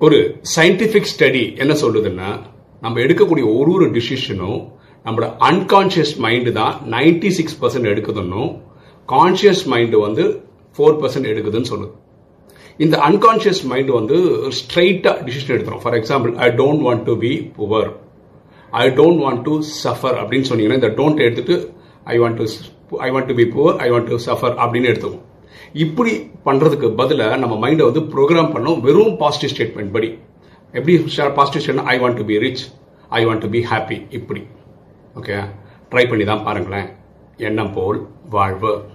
ஒரு scientific study என்ன சொல்லுதுன்னா நம்ம எடுக்கக்கூடிய ஒரு ஒரு டிசிஷனும் நம்மளோட அன்கான்சியஸ் மைண்டு தான் நைன்டி சிக்ஸ் பர்சன்ட் எடுக்குதுன்னும் கான்சியஸ் மைண்டு வந்து ஃபோர் பர்சன்ட் எடுக்குதுன்னு சொல்லுது. இந்த அன்கான்சியஸ் மைண்டு வந்து ஸ்ட்ரைட்டாக டிசிஷன் எடுத்துரும். For example I don't want to be poor I don't want to suffer அப்படின்னு சொன்னீங்கன்னா இந்த டோன்ட் எடுத்துட்டு I want to I want to be poor I want to suffer அப்படின்னு எடுத்துக்கும். இப்படி பண்றதுக்கு பதிலாக நம்ம மைண்டை வந்து ப்ரோக்ராம் பண்ணோம் வெறும் பாசிட்டிவ் ஸ்டேட்மெண்ட் படி. எப்படி positive statement I want to be rich I want to be happy இப்படி. ஓகே ட்ரை பண்ணி தான் பாருங்களேன். எண்ணம் போல் வாழ்வு.